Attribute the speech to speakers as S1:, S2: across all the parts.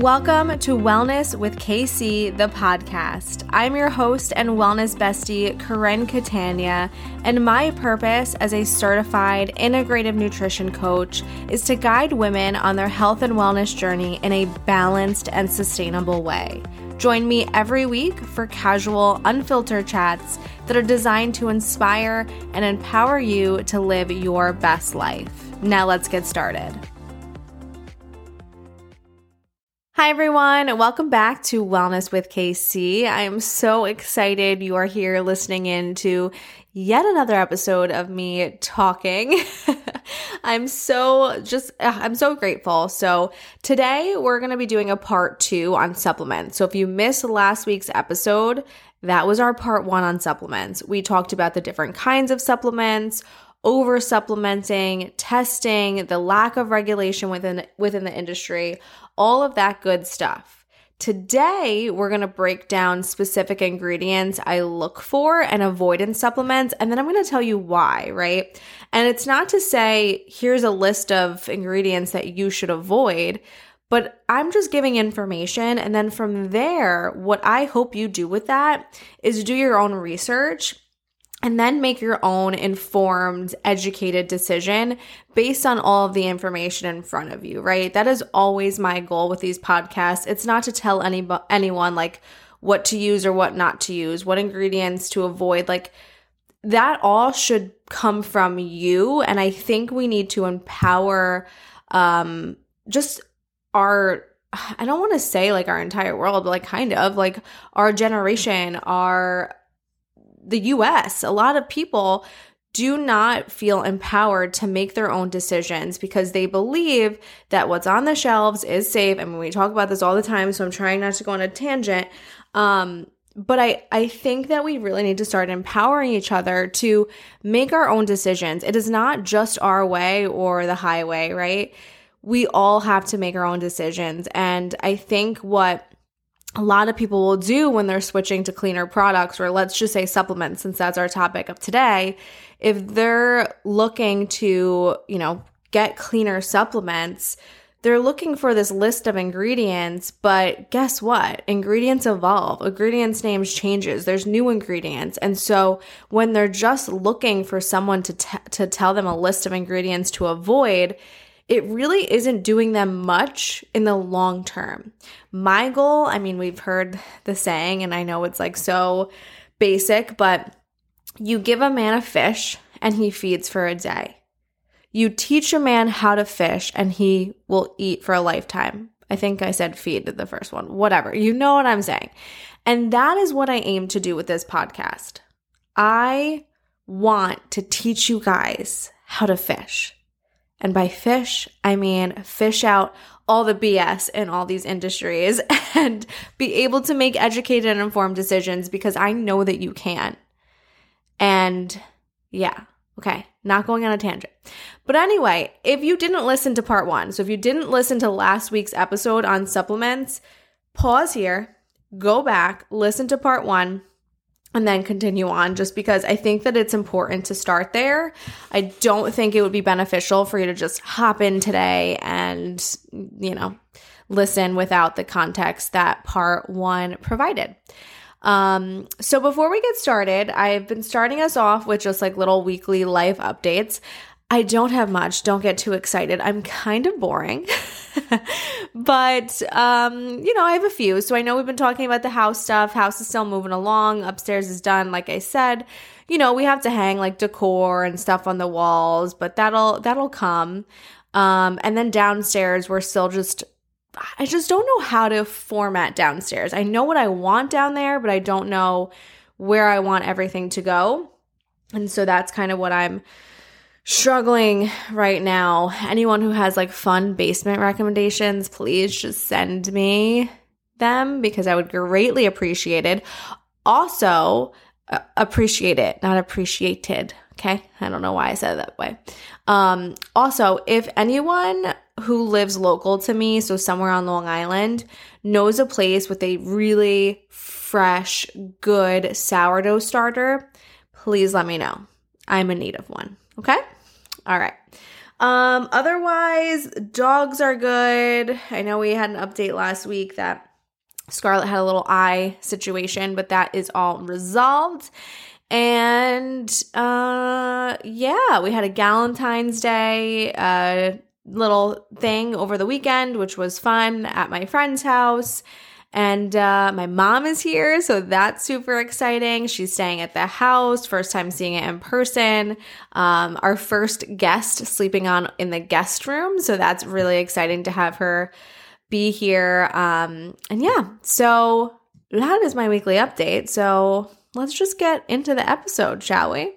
S1: Welcome to Wellness with KC, the podcast. I'm your host and wellness bestie, Karen Catania, and my purpose as a certified integrative nutrition coach is to guide women on their health and wellness journey in a balanced and sustainable way. Join me every week for casual, unfiltered chats that are designed to inspire and empower you to live your best life. Now, let's get started. Hi, everyone. Welcome back to Wellness with KC. I am so excited you are here listening in to yet another episode of me talking. I'm so just, uh, I'm so grateful. So, today we're going to be doing a part two on supplements. So, if you missed last week's episode, that was our part one on supplements. We talked about the different kinds of supplements over supplementing, testing, the lack of regulation within within the industry, all of that good stuff. Today, we're going to break down specific ingredients I look for and avoid in supplements, and then I'm going to tell you why, right? And it's not to say here's a list of ingredients that you should avoid, but I'm just giving information. And then from there, what I hope you do with that is do your own research and then make your own informed, educated decision based on all of the information in front of you, right? That is always my goal with these podcasts. It's not to tell any anyone like what to use or what not to use, what ingredients to avoid, like that all should come from you and I think we need to empower um just our I don't want to say like our entire world, but like kind of like our generation, our the US, a lot of people do not feel empowered to make their own decisions because they believe that what's on the shelves is safe. I mean, we talk about this all the time, so I'm trying not to go on a tangent. Um, but I, I think that we really need to start empowering each other to make our own decisions. It is not just our way or the highway, right? We all have to make our own decisions. And I think what a lot of people will do when they're switching to cleaner products, or let's just say supplements, since that's our topic of today. If they're looking to, you know, get cleaner supplements, they're looking for this list of ingredients, but guess what? Ingredients evolve. Ingredients names changes. There's new ingredients. And so when they're just looking for someone to t- to tell them a list of ingredients to avoid, it really isn't doing them much in the long term. My goal, I mean, we've heard the saying, and I know it's like so basic, but you give a man a fish and he feeds for a day. You teach a man how to fish and he will eat for a lifetime. I think I said feed the first one, whatever. You know what I'm saying. And that is what I aim to do with this podcast. I want to teach you guys how to fish. And by fish, I mean fish out all the BS in all these industries and be able to make educated and informed decisions because I know that you can. And yeah, okay, not going on a tangent. But anyway, if you didn't listen to part one, so if you didn't listen to last week's episode on supplements, pause here, go back, listen to part one and then continue on just because I think that it's important to start there. I don't think it would be beneficial for you to just hop in today and, you know, listen without the context that part one provided. Um, so before we get started, I've been starting us off with just like little weekly life updates. I don't have much. Don't get too excited. I'm kind of boring. but um, you know, I have a few. So I know we've been talking about the house stuff. House is still moving along. Upstairs is done, like I said. You know, we have to hang like decor and stuff on the walls, but that'll that'll come. Um, and then downstairs, we're still just I just don't know how to format downstairs. I know what I want down there, but I don't know where I want everything to go. And so that's kind of what I'm struggling right now, anyone who has like fun basement recommendations, please just send me them because I would greatly appreciate it. Also, uh, appreciate it, not appreciated. Okay. I don't know why I said it that way. Um, also, if anyone who lives local to me, so somewhere on Long Island, knows a place with a really fresh, good sourdough starter, please let me know. I'm in need of one. Okay. All right. Um, otherwise, dogs are good. I know we had an update last week that Scarlett had a little eye situation, but that is all resolved. And uh yeah, we had a Galentine's Day uh little thing over the weekend, which was fun at my friend's house. And uh, my mom is here, so that's super exciting. She's staying at the house, first time seeing it in person. Um, our first guest sleeping on in the guest room, so that's really exciting to have her be here. Um, and yeah, so that is my weekly update. So let's just get into the episode, shall we?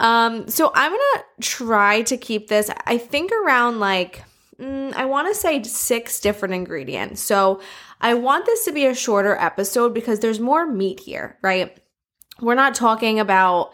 S1: Um, so I'm gonna try to keep this, I think, around like mm, I want to say six different ingredients. So I want this to be a shorter episode because there's more meat here, right? We're not talking about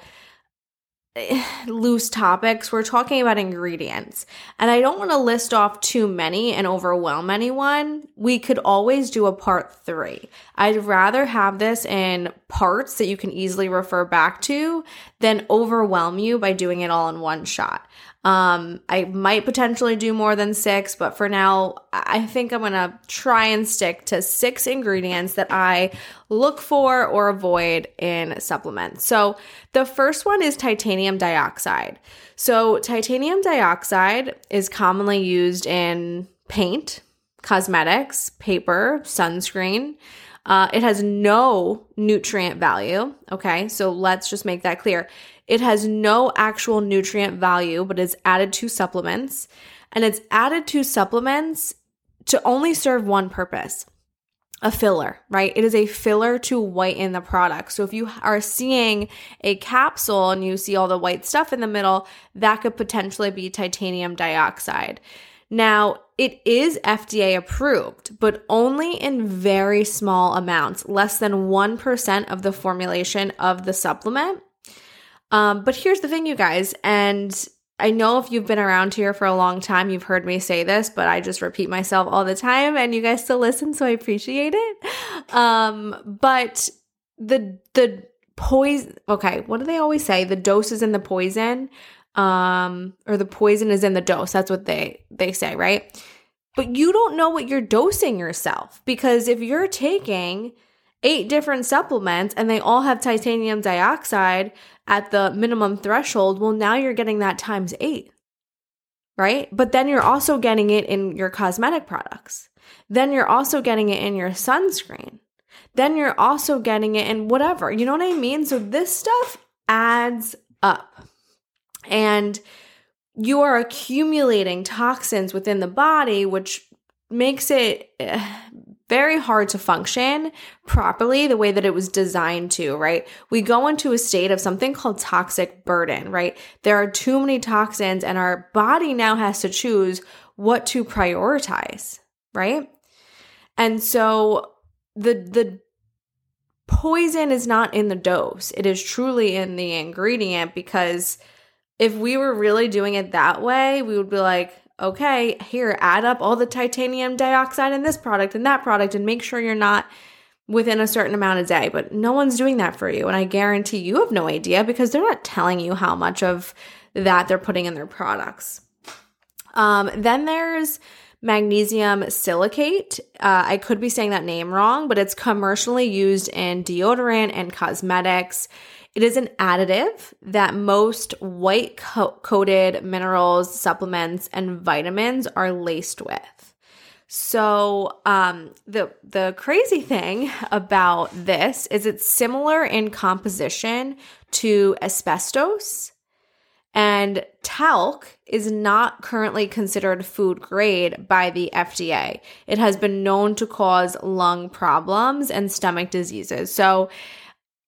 S1: eh, loose topics. We're talking about ingredients. And I don't want to list off too many and overwhelm anyone. We could always do a part three. I'd rather have this in parts that you can easily refer back to than overwhelm you by doing it all in one shot. Um, I might potentially do more than six, but for now, I think I'm gonna try and stick to six ingredients that I look for or avoid in supplements. So the first one is titanium dioxide. So titanium dioxide is commonly used in paint, cosmetics, paper, sunscreen. Uh, it has no nutrient value. Okay, so let's just make that clear. It has no actual nutrient value, but is added to supplements. And it's added to supplements to only serve one purpose a filler, right? It is a filler to whiten the product. So if you are seeing a capsule and you see all the white stuff in the middle, that could potentially be titanium dioxide. Now, it is FDA approved, but only in very small amounts, less than 1% of the formulation of the supplement. Um, but here's the thing, you guys, and I know if you've been around here for a long time, you've heard me say this, but I just repeat myself all the time, and you guys still listen, so I appreciate it. Um, but the the poison, okay, what do they always say? The dose is in the poison, um, or the poison is in the dose. That's what they they say, right? But you don't know what you're dosing yourself because if you're taking eight different supplements and they all have titanium dioxide at the minimum threshold, well, now you're getting that times eight, right? But then you're also getting it in your cosmetic products. Then you're also getting it in your sunscreen. Then you're also getting it in whatever. You know what I mean? So this stuff adds up. And you are accumulating toxins within the body, which makes it eh, very hard to function properly the way that it was designed to, right? We go into a state of something called toxic burden, right? There are too many toxins and our body now has to choose what to prioritize, right? And so the the poison is not in the dose. It is truly in the ingredient because if we were really doing it that way, we would be like, okay, here, add up all the titanium dioxide in this product and that product and make sure you're not within a certain amount a day. But no one's doing that for you. And I guarantee you have no idea because they're not telling you how much of that they're putting in their products. Um, then there's magnesium silicate. Uh, I could be saying that name wrong, but it's commercially used in deodorant and cosmetics. It is an additive that most white co- coated minerals, supplements, and vitamins are laced with. So, um, the the crazy thing about this is it's similar in composition to asbestos, and talc is not currently considered food grade by the FDA. It has been known to cause lung problems and stomach diseases. So,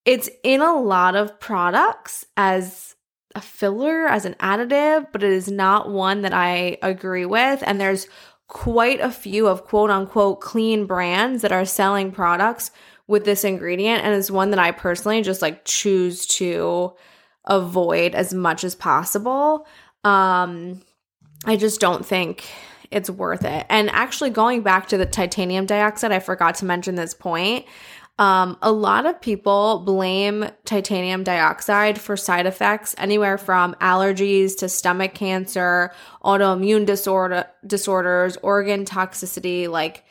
S1: it's in a lot of products as a filler, as an additive, but it is not one that I agree with. And there's quite a few of quote unquote clean brands that are selling products with this ingredient. And it's one that I personally just like choose to avoid as much as possible. Um, I just don't think it's worth it. And actually, going back to the titanium dioxide, I forgot to mention this point. Um, a lot of people blame titanium dioxide for side effects anywhere from allergies to stomach cancer, autoimmune disorder disorders, organ toxicity, like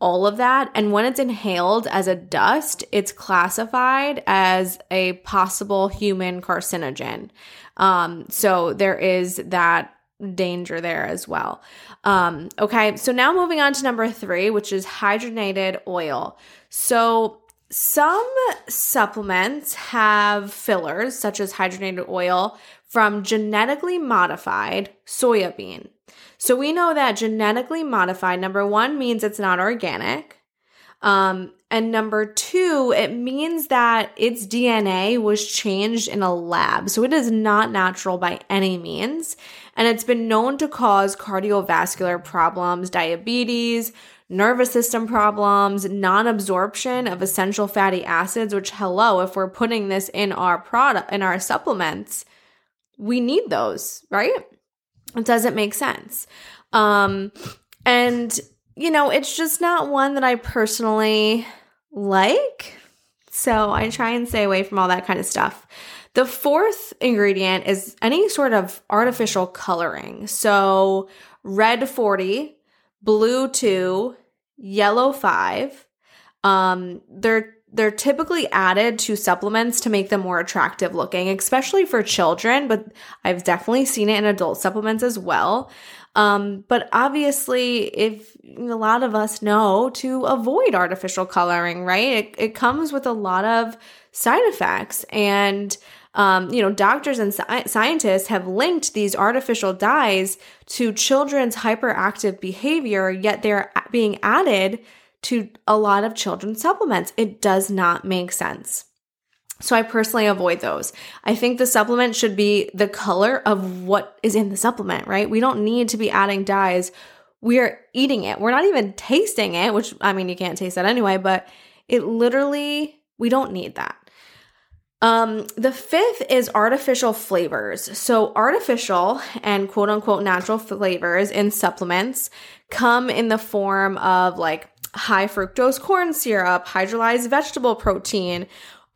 S1: all of that. And when it's inhaled as a dust, it's classified as a possible human carcinogen. Um, so there is that danger there as well. Um, okay, so now moving on to number three, which is hydrogenated oil. So some supplements have fillers, such as hydrogenated oil, from genetically modified soybean. So we know that genetically modified, number one, means it's not organic. Um, and number two, it means that its DNA was changed in a lab. So it is not natural by any means. And it's been known to cause cardiovascular problems, diabetes, nervous system problems, non absorption of essential fatty acids, which, hello, if we're putting this in our product, in our supplements, we need those, right? It doesn't make sense. Um, and, you know, it's just not one that I personally like. So I try and stay away from all that kind of stuff. The fourth ingredient is any sort of artificial coloring. So red 40 blue 2, yellow 5. Um, they're they're typically added to supplements to make them more attractive looking, especially for children, but I've definitely seen it in adult supplements as well. Um, but obviously, if a lot of us know to avoid artificial coloring, right? It, it comes with a lot of side effects. And um, you know, doctors and sci- scientists have linked these artificial dyes to children's hyperactive behavior, yet they're being added to a lot of children's supplements. It does not make sense. So I personally avoid those. I think the supplement should be the color of what is in the supplement, right? We don't need to be adding dyes. We are eating it. We're not even tasting it, which I mean, you can't taste that anyway, but it literally, we don't need that. Um, the fifth is artificial flavors. So, artificial and quote unquote natural flavors in supplements come in the form of like high fructose corn syrup, hydrolyzed vegetable protein,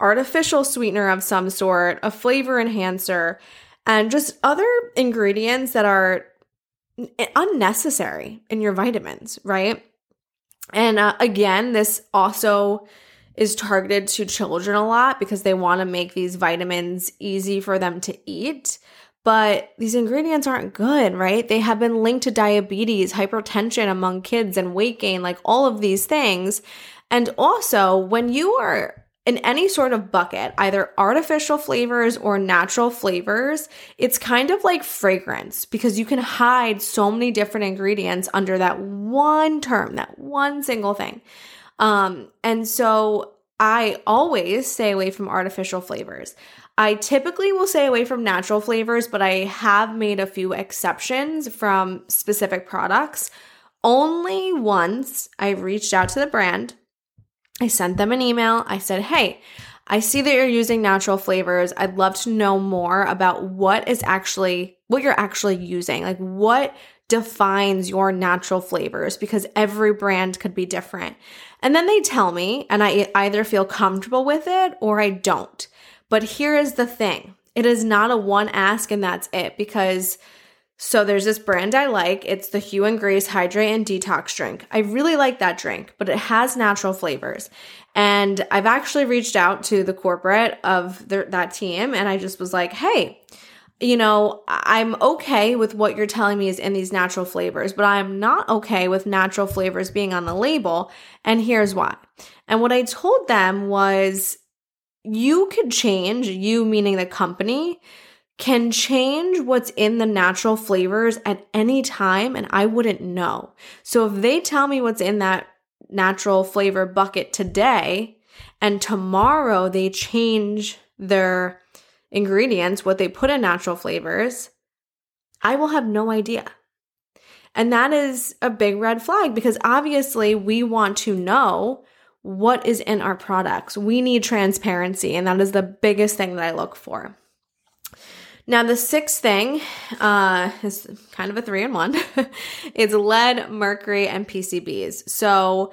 S1: artificial sweetener of some sort, a flavor enhancer, and just other ingredients that are unnecessary in your vitamins, right? And uh, again, this also is targeted to children a lot because they want to make these vitamins easy for them to eat. But these ingredients aren't good, right? They have been linked to diabetes, hypertension among kids, and weight gain, like all of these things. And also, when you are in any sort of bucket, either artificial flavors or natural flavors, it's kind of like fragrance because you can hide so many different ingredients under that one term, that one single thing. Um, and so I always stay away from artificial flavors. I typically will stay away from natural flavors, but I have made a few exceptions from specific products. Only once I've reached out to the brand, I sent them an email. I said, Hey, I see that you're using natural flavors. I'd love to know more about what is actually, what you're actually using. Like, what defines your natural flavors because every brand could be different. And then they tell me, and I either feel comfortable with it or I don't. But here is the thing it is not a one ask and that's it because. So there's this brand I like. It's the Hue and Grace Hydrate and Detox drink. I really like that drink, but it has natural flavors. And I've actually reached out to the corporate of the, that team and I just was like, "Hey, you know, I'm okay with what you're telling me is in these natural flavors, but I'm not okay with natural flavors being on the label. And here's why. And what I told them was you could change, you meaning the company, can change what's in the natural flavors at any time, and I wouldn't know. So if they tell me what's in that natural flavor bucket today, and tomorrow they change their ingredients, what they put in natural flavors, I will have no idea. And that is a big red flag because obviously we want to know what is in our products. We need transparency, and that is the biggest thing that I look for. Now, the sixth thing uh, is kind of a three in one. it's lead, mercury, and PCBs. So,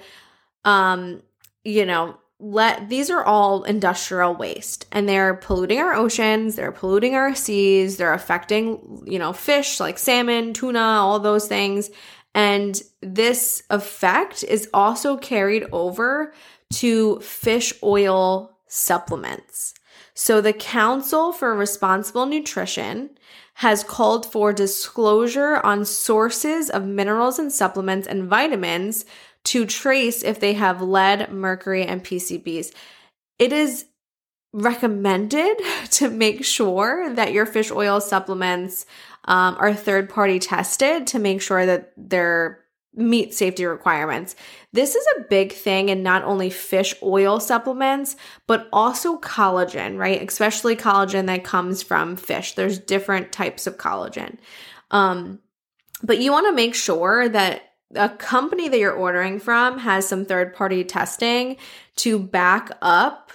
S1: um, you know, let these are all industrial waste and they're polluting our oceans, they're polluting our seas, they're affecting, you know, fish like salmon, tuna, all those things. And this effect is also carried over to fish oil supplements. So the Council for Responsible Nutrition has called for disclosure on sources of minerals and supplements and vitamins to trace if they have lead, mercury, and PCBs. It is recommended to make sure that your fish oil supplements um, are third party tested to make sure that they're meet safety requirements. This is a big thing in not only fish oil supplements, but also collagen, right? Especially collagen that comes from fish. There's different types of collagen. Um, but you want to make sure that a company that you're ordering from has some third party testing to back up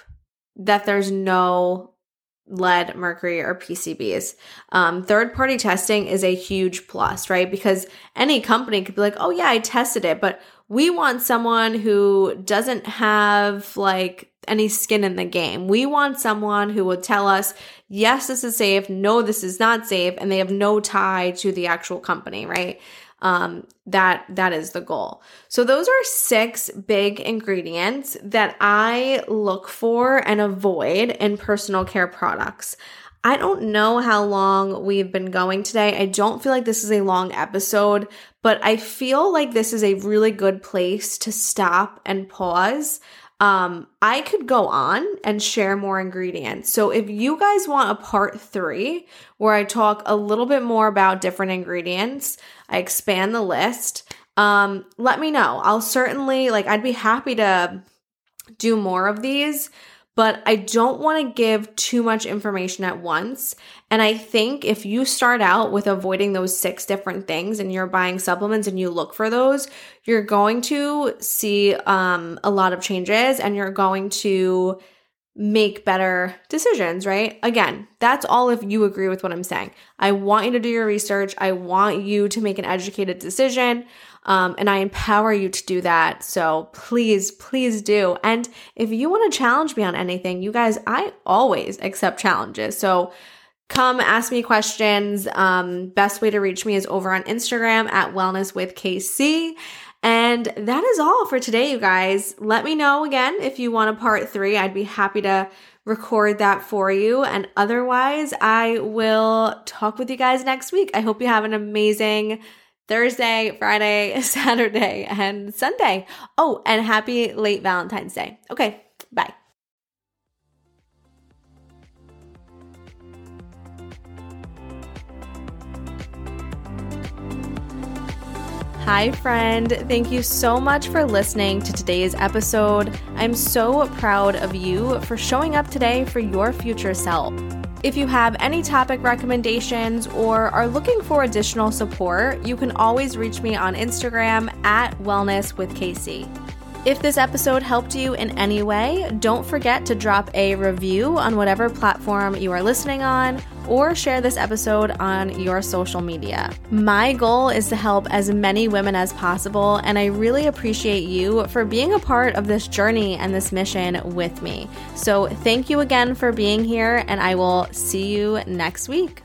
S1: that there's no lead, mercury, or PCBs. Um, third party testing is a huge plus, right? Because any company could be like, oh, yeah, I tested it, but we want someone who doesn't have like any skin in the game. We want someone who will tell us, yes, this is safe, no, this is not safe, and they have no tie to the actual company, right? Um, that that is the goal so those are six big ingredients that i look for and avoid in personal care products I don't know how long we've been going today. I don't feel like this is a long episode, but I feel like this is a really good place to stop and pause um, I could go on and share more ingredients. So if you guys want a part three where I talk a little bit more about different ingredients, I expand the list, um, let me know. I'll certainly, like, I'd be happy to do more of these but I don't want to give too much information at once. And I think if you start out with avoiding those six different things and you're buying supplements and you look for those, you're going to see um, a lot of changes and you're going to make better decisions, right? Again, that's all if you agree with what I'm saying. I want you to do your research. I want you to make an educated decision. Um, and I empower you to do that. So please, please do. And if you want to challenge me on anything, you guys, I always accept challenges. So come ask me questions. Um, best way to reach me is over on Instagram at Wellness with KC. And that is all for today, you guys. Let me know again if you want a part three. I'd be happy to record that for you. And otherwise, I will talk with you guys next week. I hope you have an amazing Thursday, Friday, Saturday, and Sunday. Oh, and happy late Valentine's Day. Okay, bye. Hi, friend. Thank you so much for listening to today's episode. I'm so proud of you for showing up today for your future self. If you have any topic recommendations or are looking for additional support, you can always reach me on Instagram at Wellness with KC. If this episode helped you in any way, don't forget to drop a review on whatever platform you are listening on or share this episode on your social media. My goal is to help as many women as possible, and I really appreciate you for being a part of this journey and this mission with me. So, thank you again for being here, and I will see you next week.